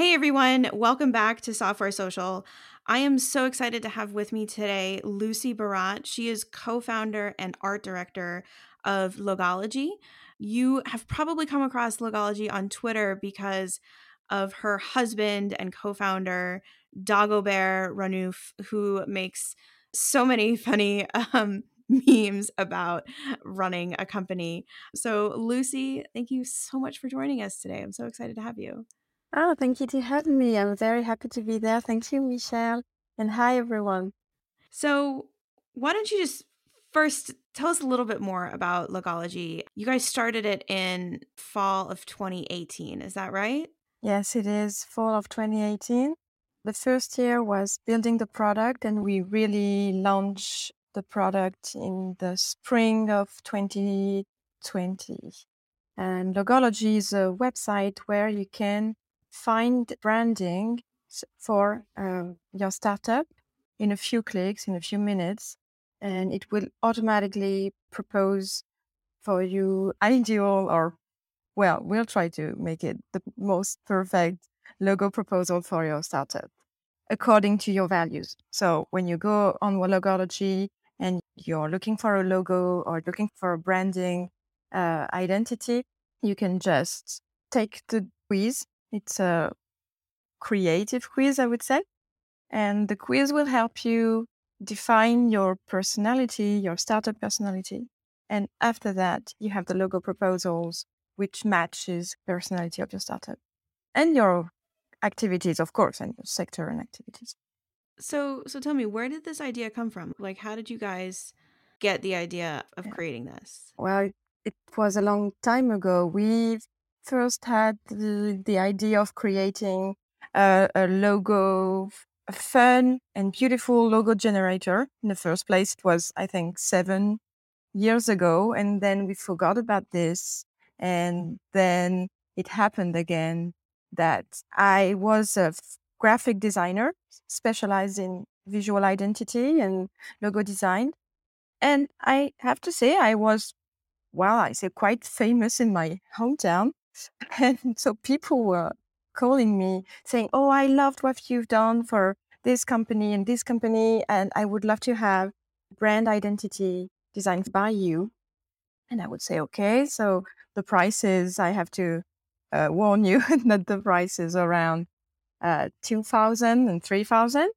Hey everyone, welcome back to Software Social. I am so excited to have with me today Lucy Barat. She is co founder and art director of Logology. You have probably come across Logology on Twitter because of her husband and co founder, Dagobert Renouf, who makes so many funny um, memes about running a company. So, Lucy, thank you so much for joining us today. I'm so excited to have you. Oh, thank you to having me. I'm very happy to be there. Thank you, Michelle. And hi, everyone. So, why don't you just first tell us a little bit more about Logology? You guys started it in fall of 2018, is that right? Yes, it is fall of 2018. The first year was building the product, and we really launched the product in the spring of 2020. And Logology is a website where you can find branding for um, your startup in a few clicks, in a few minutes, and it will automatically propose for you ideal or well, we'll try to make it the most perfect logo proposal for your startup according to your values. So when you go on Logology and you're looking for a logo or looking for a branding uh, identity, you can just take the quiz it's a creative quiz, I would say. And the quiz will help you define your personality, your startup personality. And after that, you have the logo proposals, which matches personality of your startup and your activities, of course, and your sector and activities. So, so tell me, where did this idea come from? Like, how did you guys get the idea of yeah. creating this? Well, it was a long time ago. We first had the, the idea of creating a, a logo, a fun and beautiful logo generator. In the first place, it was, I think, seven years ago. And then we forgot about this. And then it happened again that I was a graphic designer specialized in visual identity and logo design. And I have to say, I was, well, I say quite famous in my hometown and so people were calling me saying, Oh, I loved what you've done for this company and this company. And I would love to have brand identity designed by you. And I would say, Okay. So the prices, I have to uh, warn you that the price is around uh, 2000 and 3000.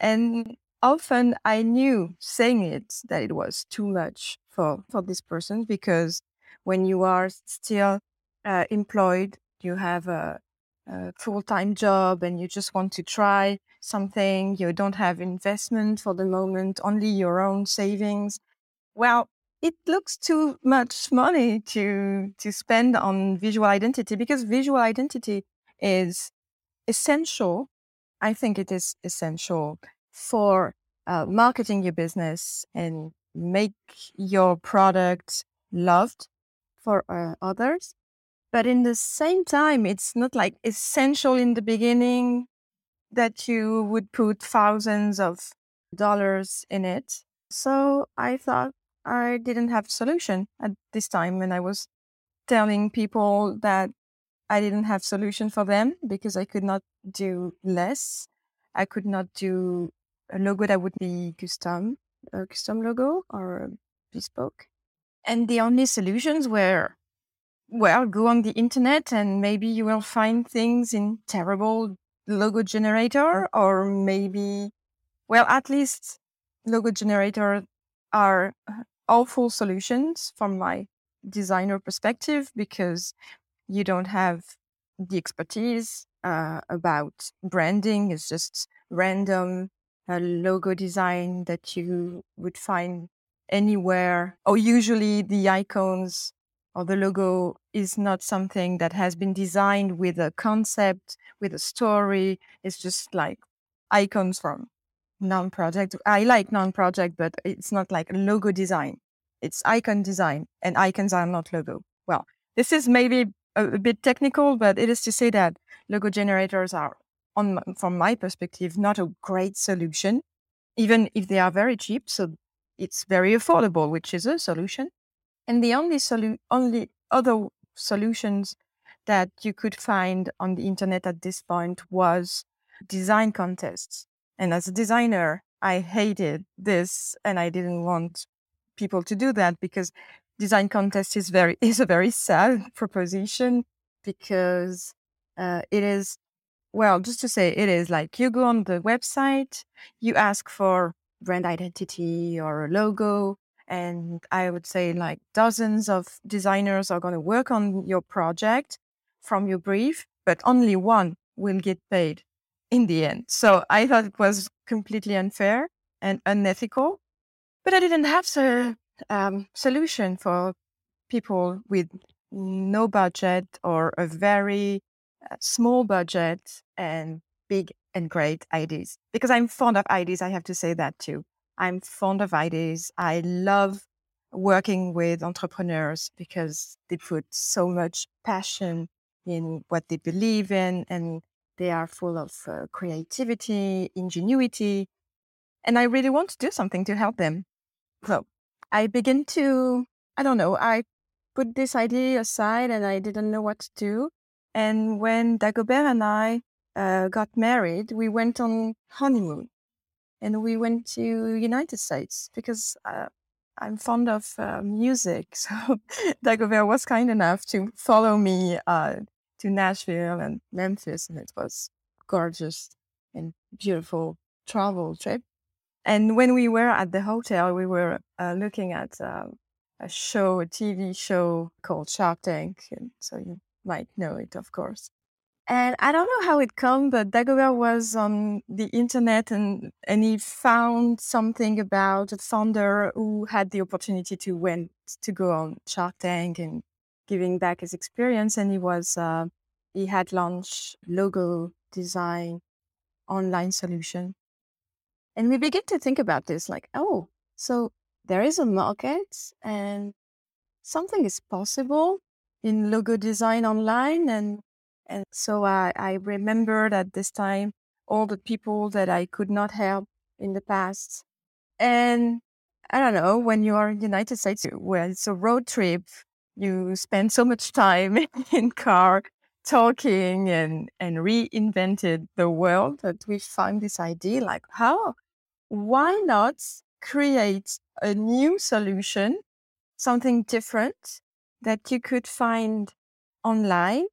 And often I knew saying it that it was too much for, for this person because when you are still uh, employed, you have a, a full time job, and you just want to try something, you don't have investment for the moment, only your own savings. Well, it looks too much money to to spend on visual identity because visual identity is essential. I think it is essential for uh, marketing your business and make your product loved for uh, others. But in the same time, it's not like essential in the beginning that you would put thousands of dollars in it. So I thought I didn't have a solution at this time when I was telling people that I didn't have solution for them because I could not do less. I could not do a logo that would be custom, a custom logo or bespoke. And the only solutions were well, go on the internet and maybe you will find things in terrible logo generator or maybe, well, at least logo generator are uh, awful solutions from my designer perspective because you don't have the expertise uh, about branding. It's just random uh, logo design that you would find anywhere. Or usually the icons or the logo is not something that has been designed with a concept, with a story. It's just like icons from Noun Project. I like Noun Project, but it's not like logo design. It's icon design and icons are not logo. Well, this is maybe a, a bit technical, but it is to say that logo generators are on, from my perspective, not a great solution, even if they are very cheap. So it's very affordable, which is a solution. And the only solu- only other solutions that you could find on the internet at this point was design contests. And as a designer, I hated this and I didn't want people to do that because design contest is very is a very sad proposition because uh, it is well just to say it is like you go on the website you ask for brand identity or a logo and i would say like dozens of designers are going to work on your project from your brief but only one will get paid in the end so i thought it was completely unfair and unethical but i didn't have a um, solution for people with no budget or a very uh, small budget and big and great ideas. Because I'm fond of ideas, I have to say that too. I'm fond of ideas. I love working with entrepreneurs because they put so much passion in what they believe in and they are full of uh, creativity, ingenuity. And I really want to do something to help them. So I begin to, I don't know, I put this idea aside and I didn't know what to do. And when Dagobert and I uh, got married, we went on honeymoon and we went to United States because uh, I'm fond of uh, music. So Dagobert was kind enough to follow me uh, to Nashville and Memphis, and it was gorgeous and beautiful travel trip. And when we were at the hotel, we were uh, looking at um, a show, a TV show called Shark Tank. And so you might know it, of course. And I don't know how it come, but Dagobert was on the internet and, and he found something about a founder who had the opportunity to went to go on Shark Tank and giving back his experience. And he was, uh, he had launched logo design online solution and we begin to think about this like, oh, so there is a market and something is possible in logo design online. And, and so I, I remembered at this time all the people that I could not help in the past. And I don't know, when you are in the United States, where it's a road trip, you spend so much time in car talking and, and reinvented the world that we found this idea like, how why not create a new solution, something different that you could find online?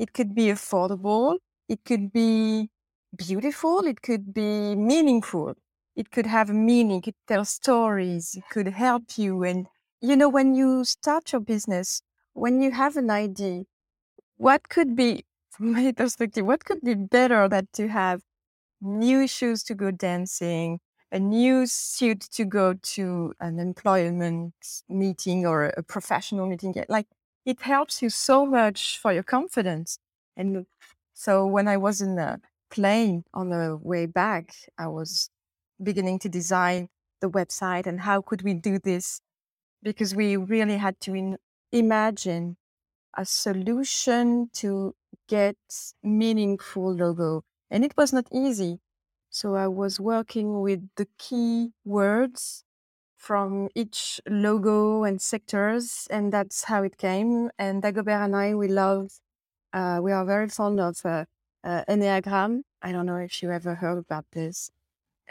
It could be affordable, it could be beautiful, it could be meaningful, it could have a meaning, it could tell stories, it could help you. And, you know, when you start your business, when you have an idea, what could be, from my perspective, what could be better than to have new shoes to go dancing, a new suit to go to an employment meeting or a professional meeting. Like it helps you so much for your confidence. And so when I was in the plane on the way back, I was beginning to design the website and how could we do this? Because we really had to in- imagine a solution to get meaningful logo. And it was not easy so I was working with the key words from each logo and sectors, and that's how it came. And Dagobert and I, we love, uh, we are very fond of uh, uh, Enneagram. I don't know if you ever heard about this.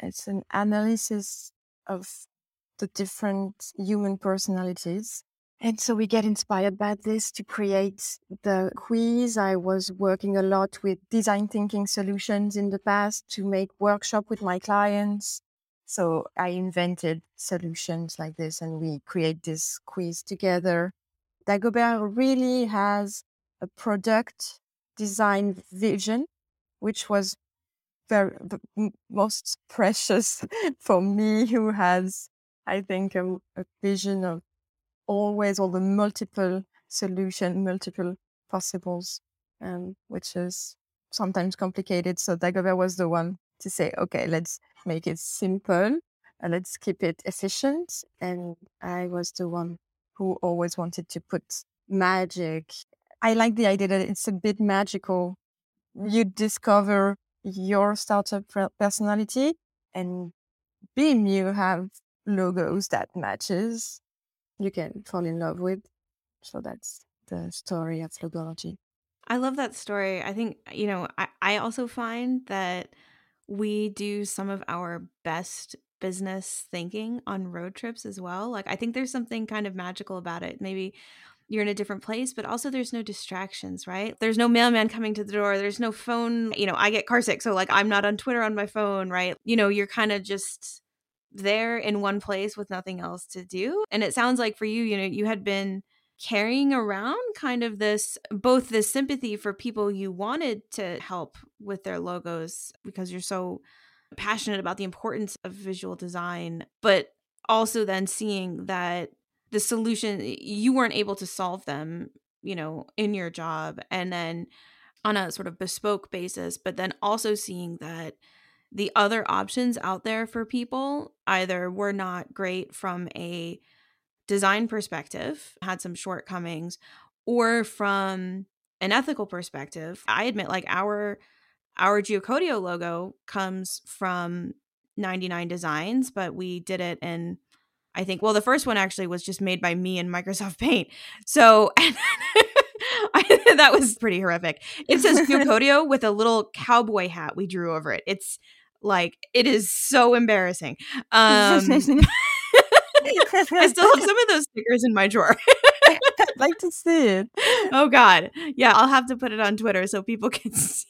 It's an analysis of the different human personalities. And so we get inspired by this to create the quiz. I was working a lot with design thinking solutions in the past to make workshop with my clients. So I invented solutions like this and we create this quiz together. Dagobert really has a product design vision, which was very most precious for me, who has, I think, a, a vision of always all the multiple solution, multiple possibles, um, which is sometimes complicated. So Dagobert was the one to say, okay, let's make it simple and let's keep it efficient. And I was the one who always wanted to put magic. I like the idea that it's a bit magical. Mm. You discover your startup personality and beam, you have logos that matches you can fall in love with. So that's the story of logology. I love that story. I think, you know, I, I also find that we do some of our best business thinking on road trips as well. Like, I think there's something kind of magical about it. Maybe you're in a different place, but also there's no distractions, right? There's no mailman coming to the door. There's no phone. You know, I get carsick. So, like, I'm not on Twitter on my phone, right? You know, you're kind of just there in one place with nothing else to do. And it sounds like for you, you know, you had been carrying around kind of this both this sympathy for people you wanted to help with their logos because you're so passionate about the importance of visual design, but also then seeing that the solution you weren't able to solve them, you know, in your job and then on a sort of bespoke basis, but then also seeing that the other options out there for people either were not great from a design perspective, had some shortcomings, or from an ethical perspective. I admit like our our Geocodio logo comes from 99 Designs, but we did it in I think well the first one actually was just made by me in Microsoft Paint. So I, that was pretty horrific. It says Geocodio with a little cowboy hat we drew over it. It's like it is so embarrassing. Um, I still have some of those stickers in my drawer. I'd like to see it. Oh God, yeah, I'll have to put it on Twitter so people can see.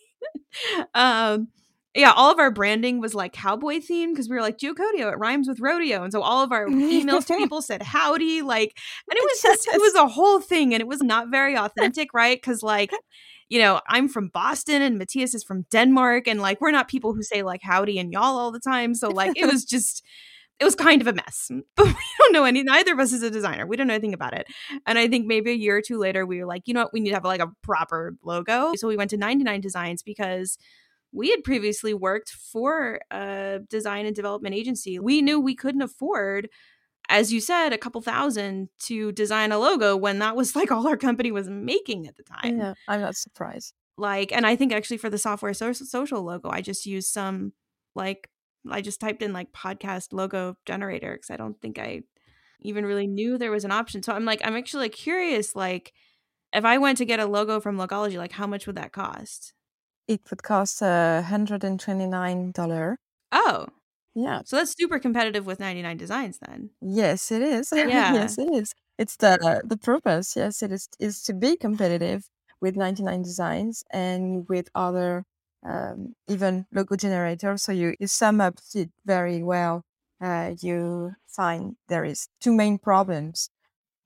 Um, yeah, all of our branding was like cowboy themed because we were like Geocodio, it rhymes with rodeo, and so all of our emails to people said howdy, like, and it was just it was a whole thing, and it was not very authentic, right? Because like you know, I'm from Boston and Mathias is from Denmark. And like, we're not people who say like howdy and y'all all the time. So like, it was just, it was kind of a mess. But we don't know any, neither of us is a designer. We don't know anything about it. And I think maybe a year or two later, we were like, you know what, we need to have like a proper logo. So we went to 99 Designs because we had previously worked for a design and development agency. We knew we couldn't afford as you said, a couple thousand to design a logo when that was like all our company was making at the time. Yeah, I'm not surprised. Like, and I think actually for the software so- social logo, I just used some like I just typed in like podcast logo generator because I don't think I even really knew there was an option. So I'm like, I'm actually curious, like, if I went to get a logo from Logology, like, how much would that cost? It would cost a hundred and twenty nine dollar. Oh, yeah. So that's super competitive with 99 Designs then. Yes, it is. Yeah. yes, it is. It's the the purpose. Yes, it is is to be competitive with 99 Designs and with other um, even logo generators. So you, you sum up it very well. Uh, you find there is two main problems.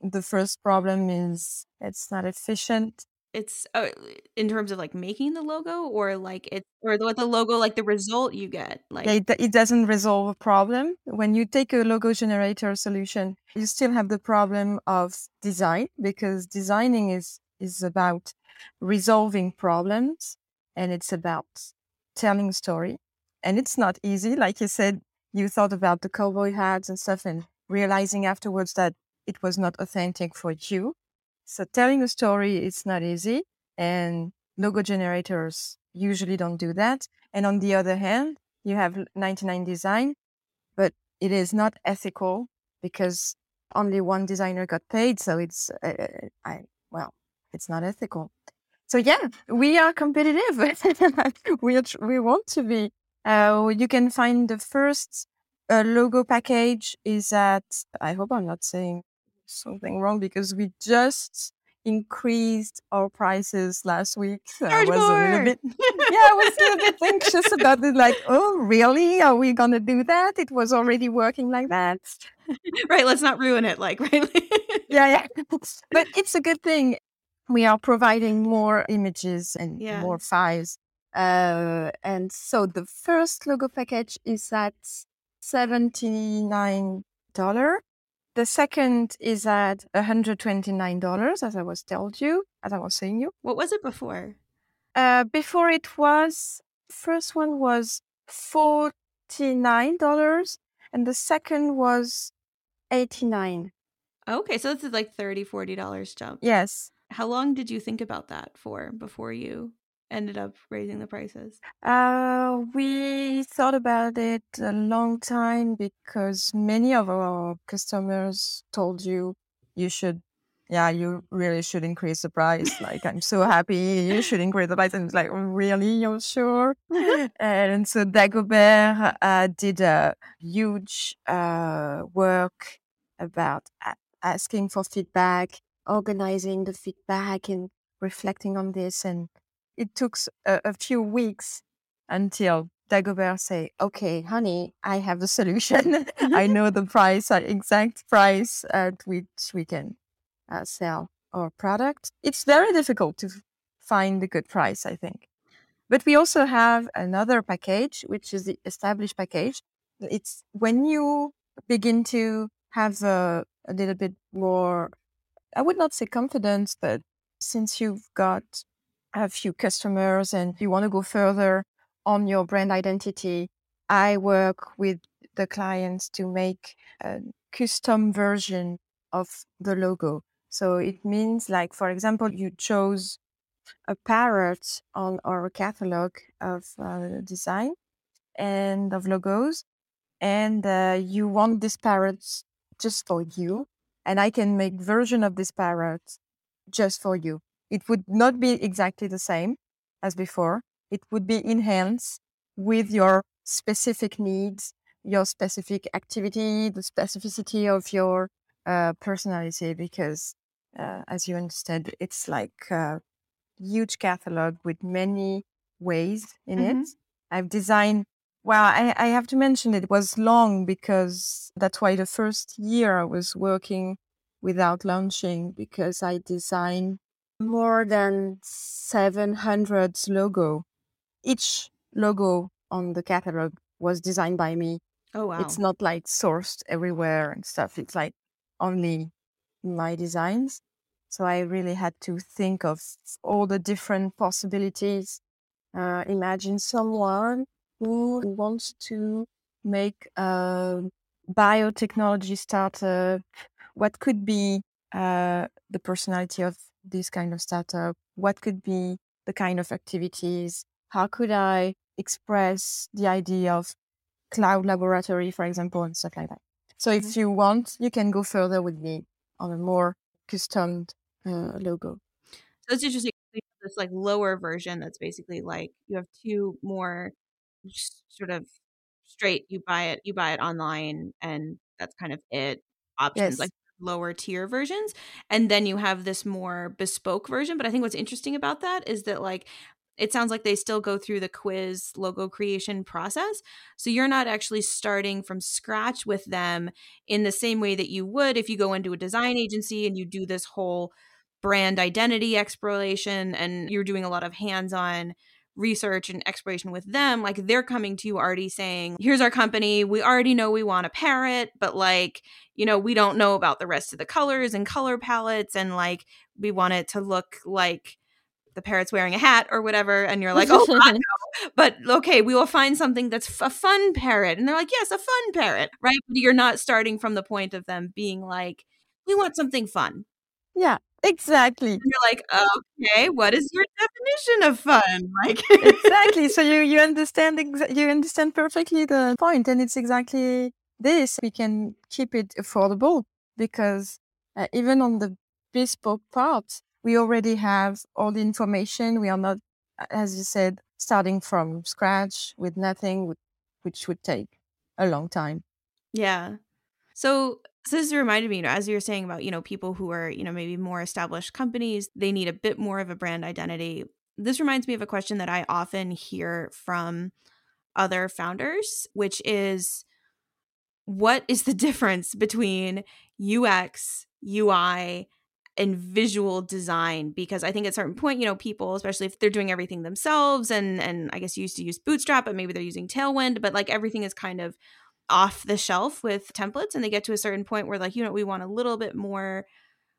The first problem is it's not efficient it's uh, in terms of like making the logo or like it or what the logo like the result you get like yeah, it, it doesn't resolve a problem when you take a logo generator solution you still have the problem of design because designing is is about resolving problems and it's about telling a story and it's not easy like you said you thought about the cowboy hats and stuff and realizing afterwards that it was not authentic for you so telling a story is not easy, and logo generators usually don't do that. And on the other hand, you have 99 design, but it is not ethical because only one designer got paid. So it's, uh, uh I, well, it's not ethical. So yeah, we are competitive. we are, we want to be. Uh, you can find the first uh, logo package is at. I hope I'm not saying something wrong because we just increased our prices last week. So I was more. a little bit, yeah, I was a little bit anxious about it. Like, oh, really? Are we gonna do that? It was already working like that. right. Let's not ruin it. Like, right? yeah, yeah. but it's a good thing. We are providing more images and more files. Uh, and so the first logo package is at seventy nine dollar the second is at $129, as I was told you, as I was saying you. What was it before? Uh, before it was, first one was $49 and the second was 89 Okay, so this is like $30, $40 jump. Yes. How long did you think about that for before you ended up raising the prices? Uh, we thought about it a long time because many of our customers told you you should yeah, you really should increase the price. Like, I'm so happy. You should increase the price. And it's like, really, you're sure? and so Dagobert uh, did a huge uh, work about asking for feedback, organizing the feedback, and reflecting on this. And it took a, a few weeks until Dagobert say, "Okay, honey, I have the solution. I know the price, uh, exact price at which we can uh, sell our product." It's very difficult to find a good price, I think. But we also have another package, which is the established package. It's when you begin to have a, a little bit more, I would not say confidence, but since you've got a few customers and you want to go further on your brand identity, I work with the clients to make a custom version of the logo. So it means, like, for example, you chose a parrot on our catalog of uh, design and of logos, and uh, you want this parrot just for you, and I can make version of this parrot just for you. It would not be exactly the same as before. It would be enhanced with your specific needs, your specific activity, the specificity of your uh, personality, because uh, as you understand, it's like a huge catalog with many ways in Mhm. it. I've designed, well, I, I have to mention it was long because that's why the first year I was working without launching because I designed more than 700 logo. Each logo on the catalog was designed by me. Oh wow. It's not like sourced everywhere and stuff. It's like only my designs. So I really had to think of all the different possibilities. Uh, imagine someone who wants to make a biotechnology startup. What could be uh, the personality of this kind of startup? What could be the kind of activities? How could I express the idea of cloud laboratory, for example, and stuff like that? So if Mhm. you want, you can go further with me on a more custom uh, logo. So it's interesting. This like lower version that's basically like you have two more sort of straight. You buy it, you buy it online, and that's kind of it. Options Yes. like lower tier versions, and then you have this more bespoke version. But I think what's interesting about that is that like it sounds like they still go through the quiz logo creation process. So you're not actually starting from scratch with them in the same way that you would if you go into a design agency and you do this whole brand identity exploration and you're doing a lot of hands-on research and exploration with them like they're coming to you already saying here's our company. We already know we want a parrot but like you know we don't know about the rest of the colors and color palettes and like we want it to look like the parrot's wearing a hat or whatever and you're like oh I know. but okay we will find something that's f- a fun parrot and they're like yes a fun parrot right? But you're not starting from the point of them being like we want something fun. Yeah, exactly. and you're like, okay, what is your definition of fun? Like, exactly. So you you understand exa- you understand perfectly the point, and it's exactly this. We can keep it affordable because uh, even on the bespoke part, we already have all the information. We are not, as you said, starting from scratch with nothing, which would take a long time. yeah. So, so this reminded me, you know, as you were saying about, you know, people who are, you know, maybe more established companies, they need a bit more of a brand identity. This reminds me of a question that I often hear from other founders, which is what is the difference between UX, UI, and visual design because i think at certain point you know people especially if they're doing everything themselves and and i guess you used to use bootstrap but maybe they're using tailwind but like everything is kind of off the shelf with templates and they get to a certain point where like you know we want a little bit more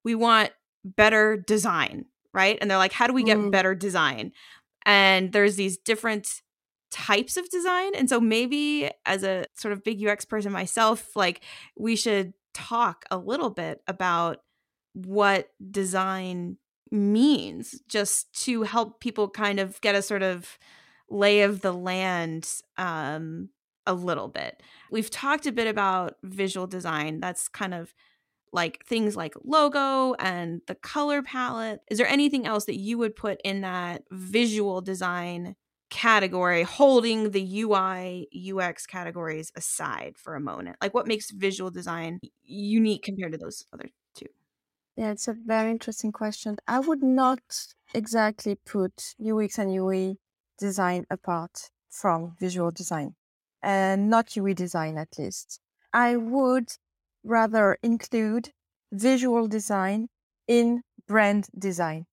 we want better design right and they're like how do we get Mm. better design and there's these different types of design and so maybe as a sort of big ux person myself like we should talk a little bit about what design means just to help people kind of get a sort of lay of the land um a little bit. We've talked a bit about visual design. That's kind of like things like logo and the color palette. Is there anything else that you would put in that visual design category, holding the UI, UX categories aside for a moment? Like what makes visual design unique compared to those other two? Yeah, it's a very interesting question. I would not exactly put UX and UI design apart from visual design, and not UI design at least. I would rather include visual design in brand design,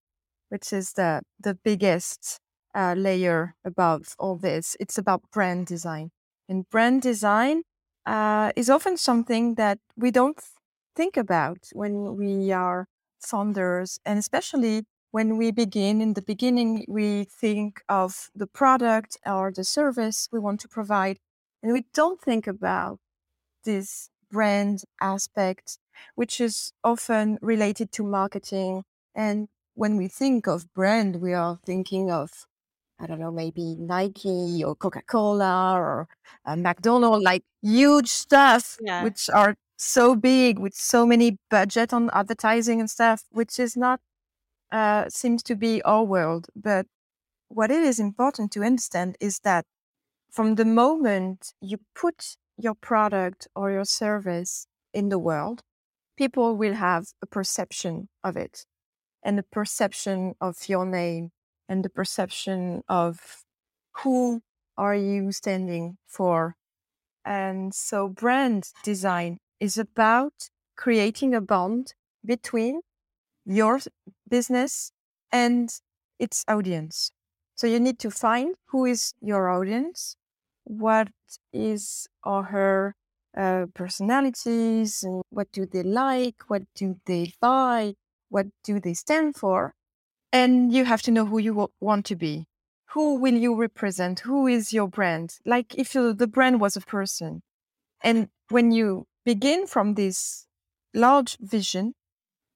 which is the, the biggest uh, layer above all this. It's about brand design. And brand design uh, is often something that we don't think about when we are founders, and especially when we begin. In the beginning, we think of the product or the service we want to provide, and we don't think about this brand aspect, which is often related to marketing. And when we think of brand, we are thinking of, I don't know, maybe Nike or Coca Cola or uh, McDonald's, like huge stuff, yeah. which are so big with so many budget on advertising and stuff, which is not, uh, seems to be our world. But what it is important to understand is that from the moment you put your product or your service in the world, people will have a perception of it and a perception of your name and the perception of who are you standing for. And so brand design is about creating a bond between your business and its audience. So you need to find who is your audience what is or her uh, personalities and what do they like, what do they buy, what do they stand for. And you have to know who you want to be. Who will you represent? Who is your brand? Like if you, the brand was a person. And when you begin from this large vision,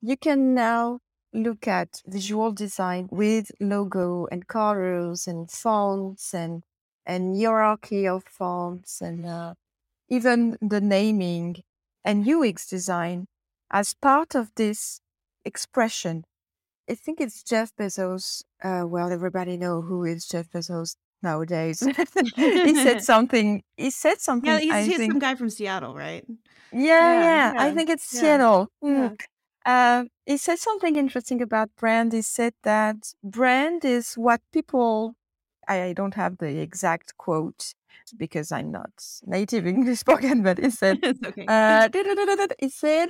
you can now look at visual design with logo and colors and fonts and and hierarchy of fonts and uh, even the naming and UX design as part of this expression. I think it's Jeff Bezos. Uh, well, everybody know who is Jeff Bezos nowadays. he said something. He said something. Yeah, he's, he's think, some guy from Seattle, right? Yeah, yeah. yeah. yeah. I think it's yeah. Seattle. Mm. Uh, he said something interesting about brand. He said that brand is what people I don't have the exact quote because I'm not native English spoken, but it said, okay. uh, it said,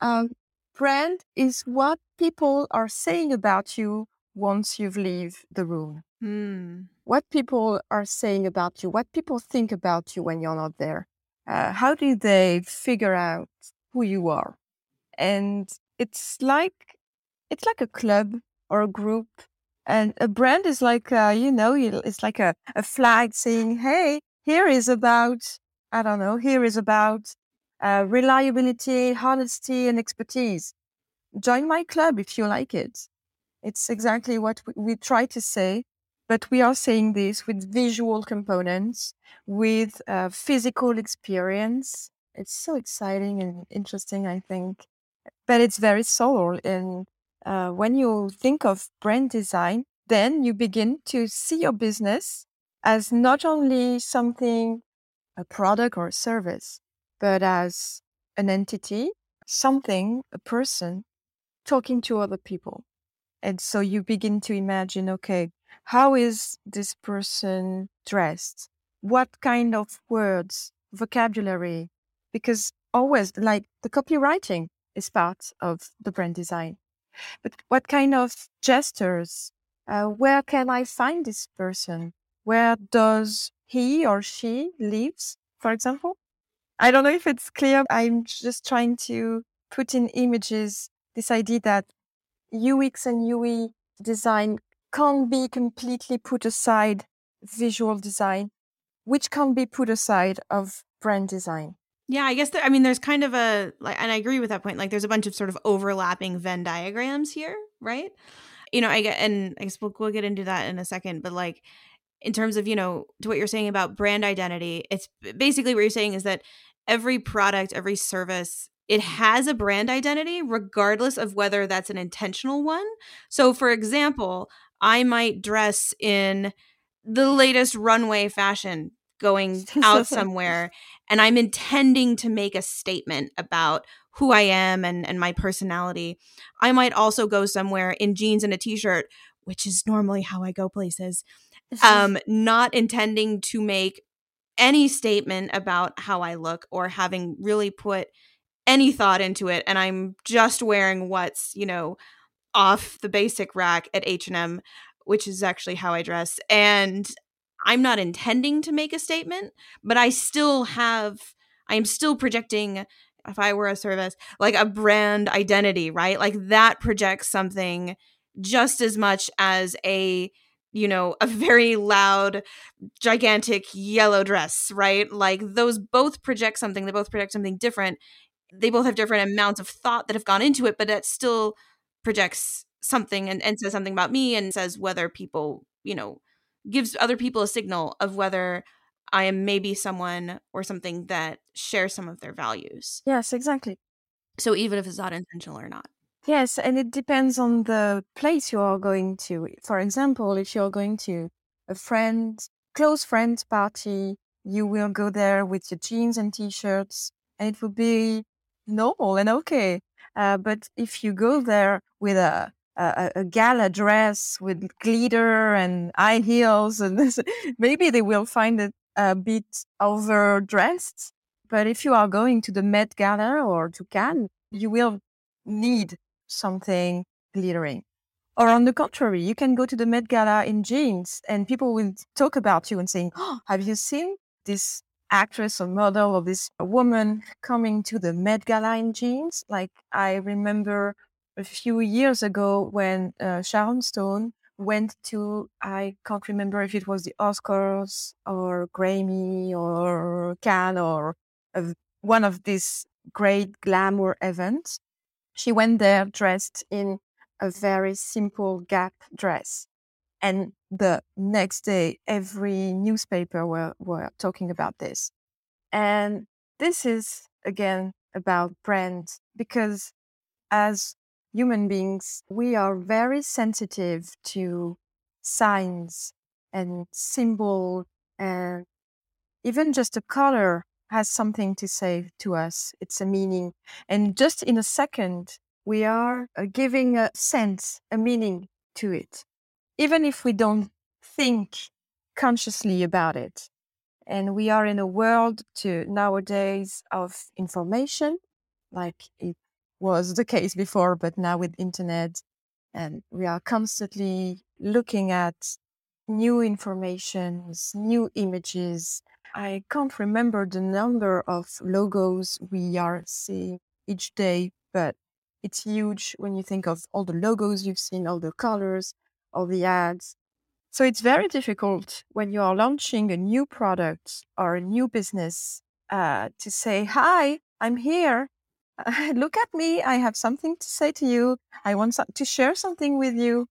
um, brand is what people are saying about you once you've leave the room. Mm. What people are saying about you, what people think about you when you're not there. Uh, how do they figure out who you are? And it's like it's like a club or a group and a brand is like, uh, you know, it's like a, a flag saying, hey, here is about, I don't know, here is about uh, reliability, honesty, and expertise. Join my club if you like it. It's exactly what we, we try to say, but we are saying this with visual components, with uh, physical experience. It's so exciting and interesting, I think. But it's very soul and uh, when you think of brand design, then you begin to see your business as not only something, a product or a service, but as an entity, something, a person talking to other people. And so you begin to imagine okay, how is this person dressed? What kind of words, vocabulary? Because always, like the copywriting is part of the brand design. But what kind of gestures? Uh, where can I find this person? Where does he or she lives, for example? I don't know if it's clear. I'm just trying to put in images this idea that UX and UI design can't be completely put aside visual design, which can be put aside of brand design. Yeah, I guess there, I mean there's kind of a like and I agree with that point. Like there's a bunch of sort of overlapping Venn diagrams here, right? You know, I get and I guess we'll, we'll get into that in a second, but like in terms of, you know, to what you're saying about brand identity, it's basically what you're saying is that every product, every service it has a brand identity regardless of whether that's an intentional one. So, for example, I might dress in the latest runway fashion going out somewhere and I'm intending to make a statement about who I am and, and my personality. I might also go somewhere in jeans and a t shirt, which is normally how I go places, um, not intending to make any statement about how I look or having really put any thought into it and I'm just wearing what's, you know, off the basic rack at H&M, which is actually how I dress and I'm not intending to make a statement, but I still have I am still projecting if I were a service, like a brand identity, right? Like that projects something just as much as a you know, a very loud, gigantic yellow dress, right? Like those both project something. They both project something different they both have different amounts of thought that have gone into it, but that still projects something and, and says something about me and says whether people, you know, gives other people a signal of whether I am maybe someone or something that shares some of their values. Yes, exactly. So even if it's not intentional or not. Yes, and it depends on the place you are going to. For example, if you're going to a friend, close friend party, you will go there with your jeans and t-shirts, and it will be normal and okay. Uh, but if you go there with a, a, a gala dress with glitter and high heels, and this, maybe they will find it a bit overdressed. But if you are going to the Met Gala or to Cannes, you will need something glittering. Or on the contrary, you can go to the Met Gala in jeans and people will talk about you and saying, oh, have you seen this actress or model or this woman coming to the Met Gala in jeans. Like I remember a few years ago when uh, Sharon Stone went to I can't remember if it was the Oscars or Grammy or Cannes or one of these great glamour events. She went there dressed in a very simple Gap dress. And the next day, every newspaper were, were talking about this. And this is again about brand because as human beings, we are very sensitive to signs and symbol and even just a color has something to say to us. It's a meaning. And just in a second, we are uh, giving a sense, a meaning to it even if we don't think consciously about it. And we are in a world to nowadays of information, like it was the case before, but now with internet, and we are constantly looking at new informations, new images. I can't remember the number of logos we are seeing each day, but it's huge when you think of all the logos you've seen, all the colors, all the ads. So it's very difficult when you are launching a new product or a new business uh, to say, Hi, I'm here. Look at me. I have something to say to you. I want to share something with you.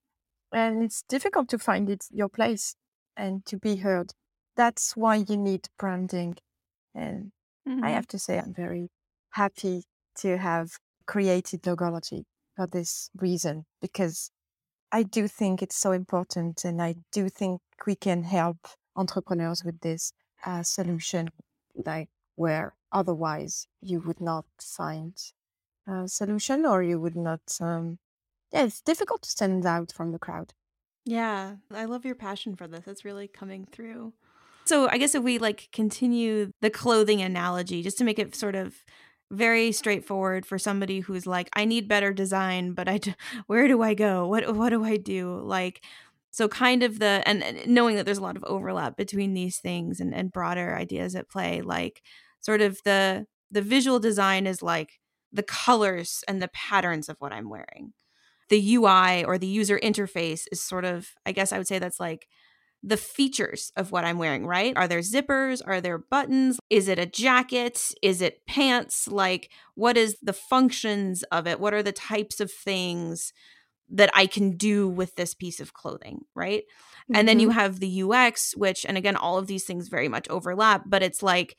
And it's difficult to find it your place and to be heard. That's why you need branding. And mm-hmm. I have to say, I'm very happy to have created Logology for this reason because I do think it's so important, and I do think we can help entrepreneurs with this uh, solution, like where otherwise you would not find a solution or you would not. Um, yeah, it's difficult to stand out from the crowd. Yeah, I love your passion for this. It's really coming through. So I guess if we like continue the clothing analogy, just to make it sort of very straightforward for somebody who's like i need better design but i where do i go what what do i do like so kind of the and, and knowing that there's a lot of overlap between these things and, and broader ideas at play like sort of the the visual design is like the colors and the patterns of what i'm wearing the ui or the user interface is sort of i guess i would say that's like the features of what I'm wearing, right? Are there zippers? Are there buttons? Is it a jacket? Is it pants? Like, what is the functions of it? What are the types of things that I can do with this piece of clothing, right? Mm-hmm. And then you mm-hmm. have the UX, which, and again, all of these things very much overlap, but it's like,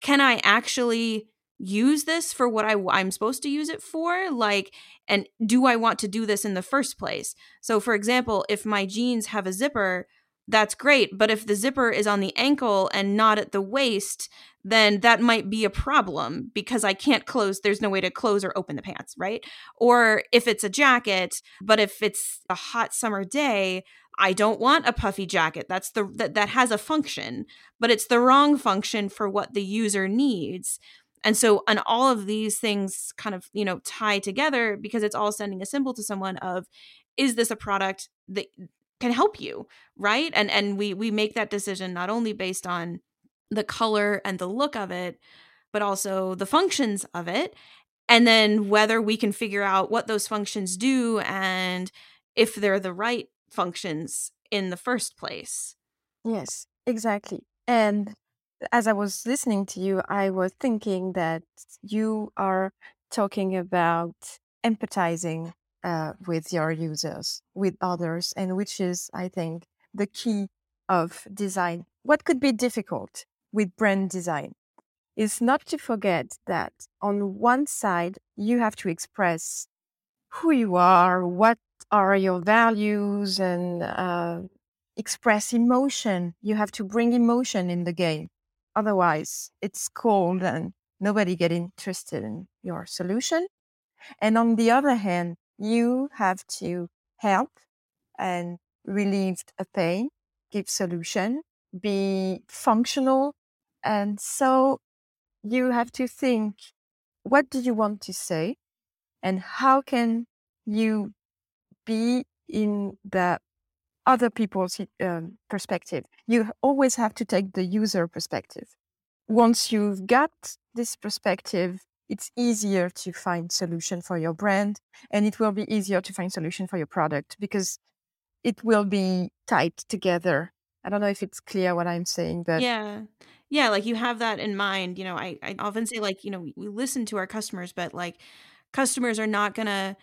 can I actually use this for what I, I'm supposed to use it for? Like, and do I want to do this in the first place? So, for example, if my jeans have a zipper, that's great. But if the zipper is on the ankle and not at the waist, then that might be a problem because I can't close, there's no way to close or open the pants, right? Or if it's a jacket, but if it's a hot summer day, I don't want a puffy jacket. That's the that, that has a function, but it's the wrong function for what the user needs. And so, and all of these things kind of, you know, tie together because it's all sending a symbol to someone of, is this a product that can help you, right? And and we we make that decision not only based on the color and the look of it, but also the functions of it, and then whether we can figure out what those functions do and if they're the right functions in the first place. Yes, exactly. And as I was listening to you, I was thinking that you are talking about empathizing uh, with your users, with others, and which is, I think, the key of design. What could be difficult with brand design is not to forget that on one side, you have to express who you are, what are your values, and uh, express emotion. You have to bring emotion in the game. Otherwise, it's cold and nobody get interested in your solution. And on the other hand, you have to help and relieve a pain, give solution, be functional. And so you have to think, what do you want to say? And how can you be in the other people's um, perspective? You always have to take the user perspective. Once you've got this perspective, it's easier to find solution for your brand and it will be easier to find solution for your product because it will be tied together i don't know if it's clear what i'm saying but yeah yeah like you have that in mind you know i, I often say like you know we, we listen to our customers but like customers are not gonna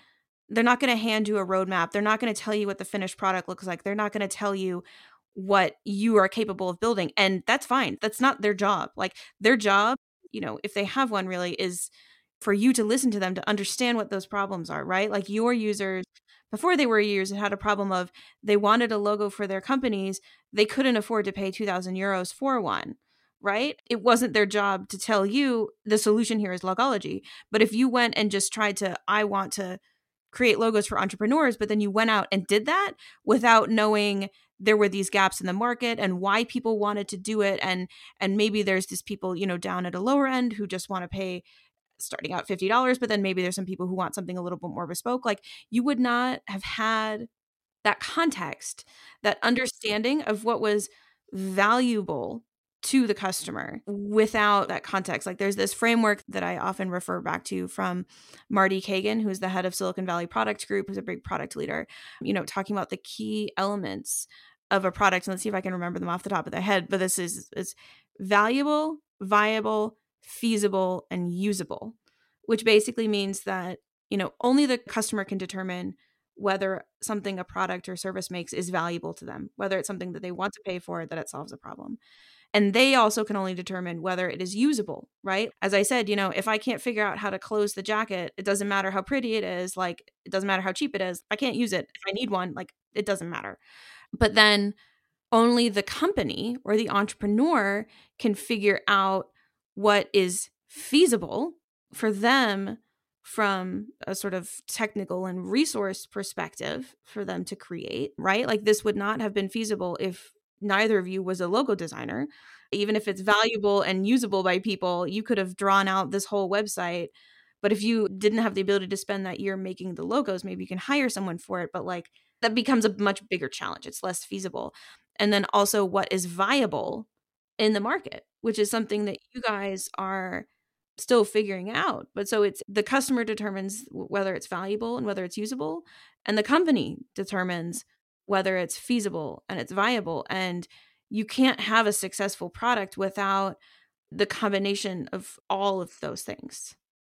they're not gonna hand you a roadmap they're not gonna tell you what the finished product looks like they're not gonna tell you what you are capable of building and that's fine that's not their job like their job you know, if they have one really is for you to listen to them to understand what those problems are, right? Like your users before they were users had a problem of they wanted a logo for their companies, they couldn't afford to pay 2000 euros for one, right? It wasn't their job to tell you the solution here is logology. But if you went and just tried to I want to create logos for entrepreneurs, but then you went out and did that without knowing there were these gaps in the market and why people wanted to do it and and maybe there's these people you know down at a lower end who just want to pay starting out $50 but then maybe there's some people who want something a little bit more bespoke. Like you would not have had that context that understanding of what was valuable to the customer without that context. Like there's this framework that I often refer back to from Marty Cagan, who's the head of Silicon Valley Product Group, who's a big product leader, you know, talking about the key elements of a product. And let's see if I can remember them off the top of the head. But this is is valuable, viable, feasible, and usable, which basically means that, you know, only the customer can determine whether something a product or service makes is valuable to them, whether it's something that they want to pay for, that it solves a problem. And they also can only determine whether it is usable, right? As I said, you know, if I can't figure out how to close the jacket, it doesn't matter how pretty it is, like, it doesn't matter how cheap it is. I can't use it. If I need one, like, it doesn't matter. But then only the company or the entrepreneur can figure out what is feasible for them from a sort of technical and resource perspective for them to create, right? Like this would not have been feasible if neither of you was a logo designer. Even if it's mm-hmm. valuable and usable by people, you could have drawn out this whole website. But if you didn't have the ability to spend that year making the logos, maybe you can hire someone for it. But like that becomes a much bigger challenge. It's less feasible. And then also what is viable in the market, which is something that you guys are still figuring out. But so it's the customer determines whether it's valuable and whether it's usable, and the company determines whether it's feasible and it's viable. And you can't have a successful product without the combination of all of those things.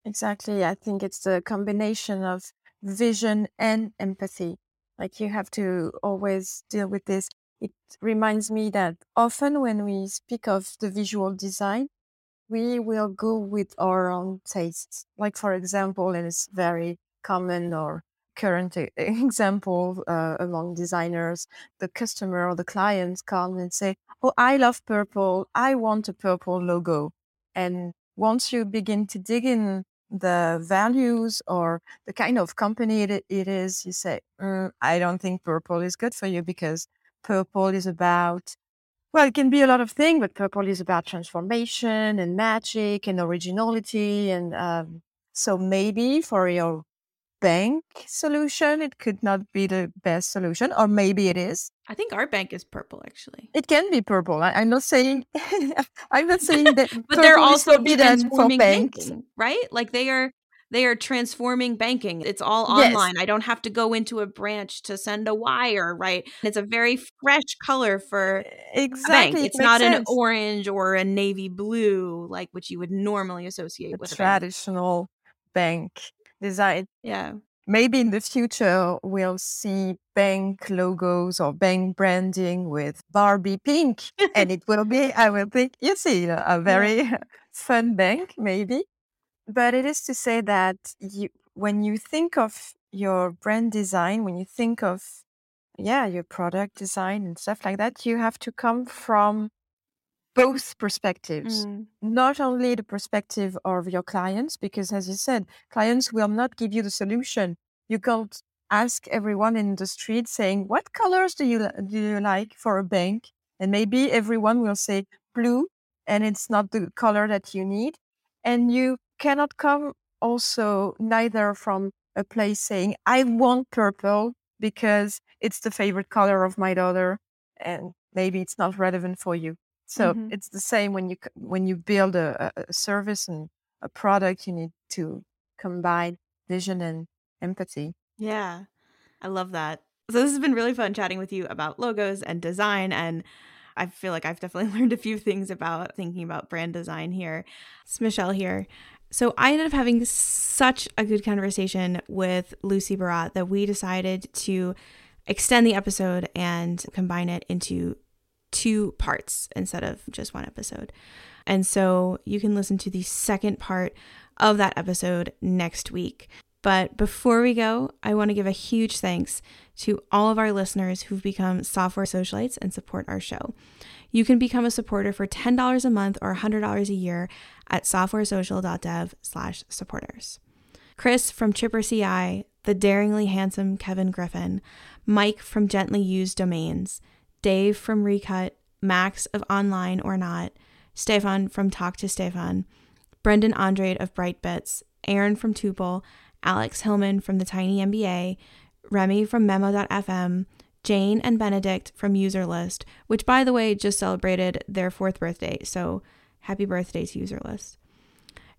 Exactly. I think it's the combination of vision and empathy. Like you have to always deal with this. It reminds me that often when we speak of the visual design, we will go with our own tastes. Like, for example, and it's very common or current example uh, among designers, the customer or the client come and say, Oh, I love purple. I want a purple logo. And once you begin to dig in the values or the kind of company it, it is, you say, mm, I don't think purple is good for you because purple is about well, it can be a lot of things, but purple is about transformation and magic and originality. And um, so maybe for your bank solution, it could not be the best solution, or maybe it is. I think our bank is purple, actually. It can be purple. I, am not saying. I'm not saying that. but they're also banks, banking, right? Like they are they are transforming banking. It's all online. Yes. I don't have to go into a branch to send a wire, right? It's a very fresh color for exactly. It's not sense. an orange or a navy blue like which you would normally associate a with traditional bank. Design. Yeah. Maybe in the future we'll see bank logos or bank branding with Barbie pink, and it will be. I will think you see a very yeah. fun bank, maybe. But it is to say that you, when you think of your brand design, when you think of, yeah, your product design and stuff like that, you have to come from both perspectives, mm. not only the perspective of your clients, because as you said, clients will not give you the solution. You can't ask everyone in the street saying, what colors do you, do you like for a bank? And maybe everyone will say blue and it's not the color that you need. And you cannot come also neither from a place saying, I want purple because it's the favorite color of my daughter and maybe it's not relevant for you. So mm-hmm. it's the same when you when you build a, a service and a product, you need to combine vision and empathy. Yeah, I love that. So this has been really fun chatting with you about logos and design and I feel like I've definitely learned a few things about thinking about brand design here. It's Michelle here. So I ended up having such a good conversation with Lucy Barat that we decided to extend the episode and combine it into two parts instead of just one episode. And so you can listen to the second part of that episode next week. But before we go, I want to give a huge thanks to all of our listeners who've become software socialites and support our show. You can become a supporter for $10 a month or $100 a year at softwaresocial.dev slash supporters. Chris from Chipper CI, the daringly handsome Kevin Griffin, Mike from Gently Used Domains, Dave from Recut, Max of Online or Not, Stefan from Talk to Stefan, Brendan Andrade of Brightbits, Aaron from Tuple, Alex Hillman from the Tiny MBA, Remy from Memo.fm, Jane and Benedict from Userlist, which by the way just celebrated their fourth birthday, so happy birthday to Userlist.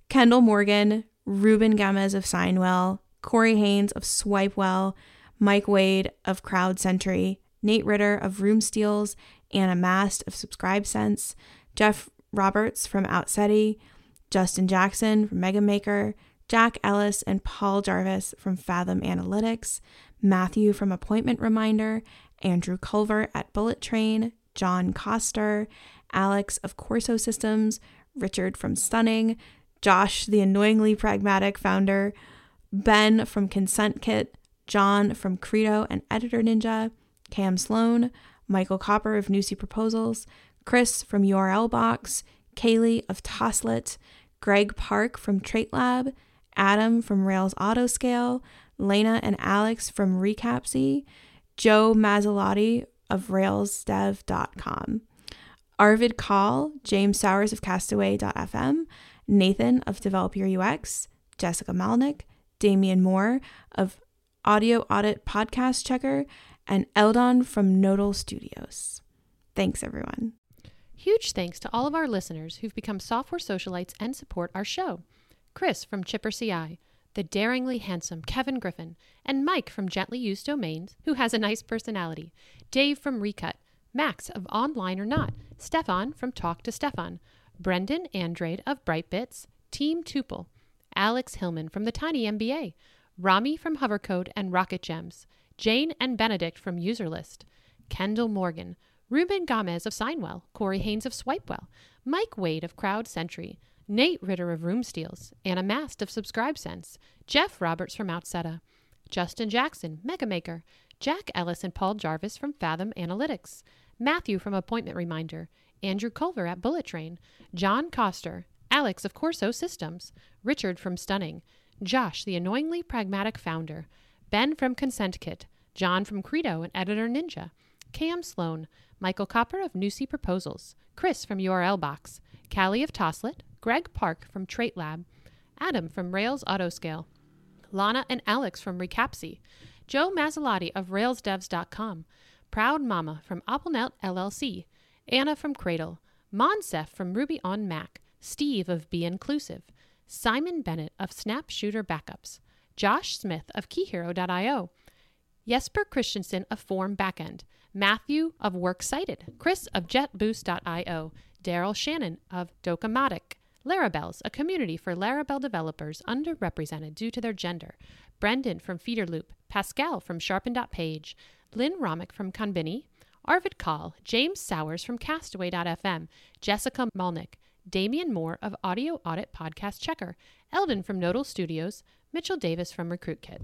Kendall Morgan, Ruben Gomez of Signwell, Corey Haynes of Swipewell, Mike Wade of Crowd Sentry, Nate Ritter of Room Steals, Anna Mast of Subscribe Sense, Jeff Roberts from Outseta, Justin Jackson from Mega Maker, Jack Ellis and Paul Jarvis from Fathom Analytics, Matthew from Appointment Reminder, Andrew Culver at Bullet Train, John Coster, Alex of Corso Systems, Richard from Stunning, Josh, the annoyingly pragmatic founder, Ben from Consent Kit, John from Credo and Editor Ninja, Cam Sloan, Michael Koper of Nusii Proposals, Chris from URL Box, Kaylee of Toslet, Greg Park from Trait Lab, Adam from Rails Autoscale, Lena and Alex from Recapsy, Joe Mazzolotti of railsdev.com, Arvid Kahl, James Sowers of Castaway.fm, Nathan of Develop Your UX, Jessica Malnick, Damian Moore of Audio Audit Podcast Checker, and Eldon from Nodal Studios. Thanks, everyone. Huge thanks to all of our listeners who've become software socialites and support our show. Chris from Chipper CI, the daringly handsome Kevin Griffin, and Mike from Gently Used Domains, who has a nice personality, Dave from Recut, Max of Online or Not, Stefan from Talk to Stefan, Brendan Andrade of Brightbits, Team Tuple, Alex Hillman from the Tiny MBA, Rami from Hovercode and Rocket Gems, Jane and Benedict from Userlist, Kendall Morgan, Ruben Gomez of Signwell, Corey Haynes of Swipewell, Mike Wade of Crowd Sentry, Nate Ritter of Room Steals, Anna Mast of SubscribeSense, Jeff Roberts from Outseta, Justin Jackson, Megamaker, Jack Ellis and Paul Jarvis from Fathom Analytics, Matthew from Appointment Reminder, Andrew Culver at Bullet Train, John Coster, Alex of Corso Systems, Richard from Stunning, Josh, the annoyingly pragmatic founder, Ben from Consent Kit, John from Credo and Editor Ninja, Cam Sloan, Michael Koper of Nusii Proposals, Chris from URL Box, Callie of Toslet, Greg Park from Trait Lab, Adam from Rails Autoscale, Lana and Alex from Recapsy, Joe Mazzolotti of RailsDevs.com, Proud Mama from AppleNet LLC, Anna from Cradle, Monsef from Ruby on Mac, Steve of Be Inclusive, Simon Bennett of Snap Shooter Backups, Josh Smith of KeyHero.io, Jesper Christensen of Form Backend, Matthew of Works Cited, Chris of JetBoost.io, Daryl Shannon of Docamatic, Larabelles, a community for Laravel developers underrepresented due to their gender, Brendan from Feederloop, Pascal from Sharpen.page, Lynn Romick from Conbini, Arvid Kahl, James Sowers from Castaway.fm, Jessica Malnick, Damian Moore of Audio Audit Podcast Checker, Eldon from Nodal Studios, Mitchell Davis from RecruitKit.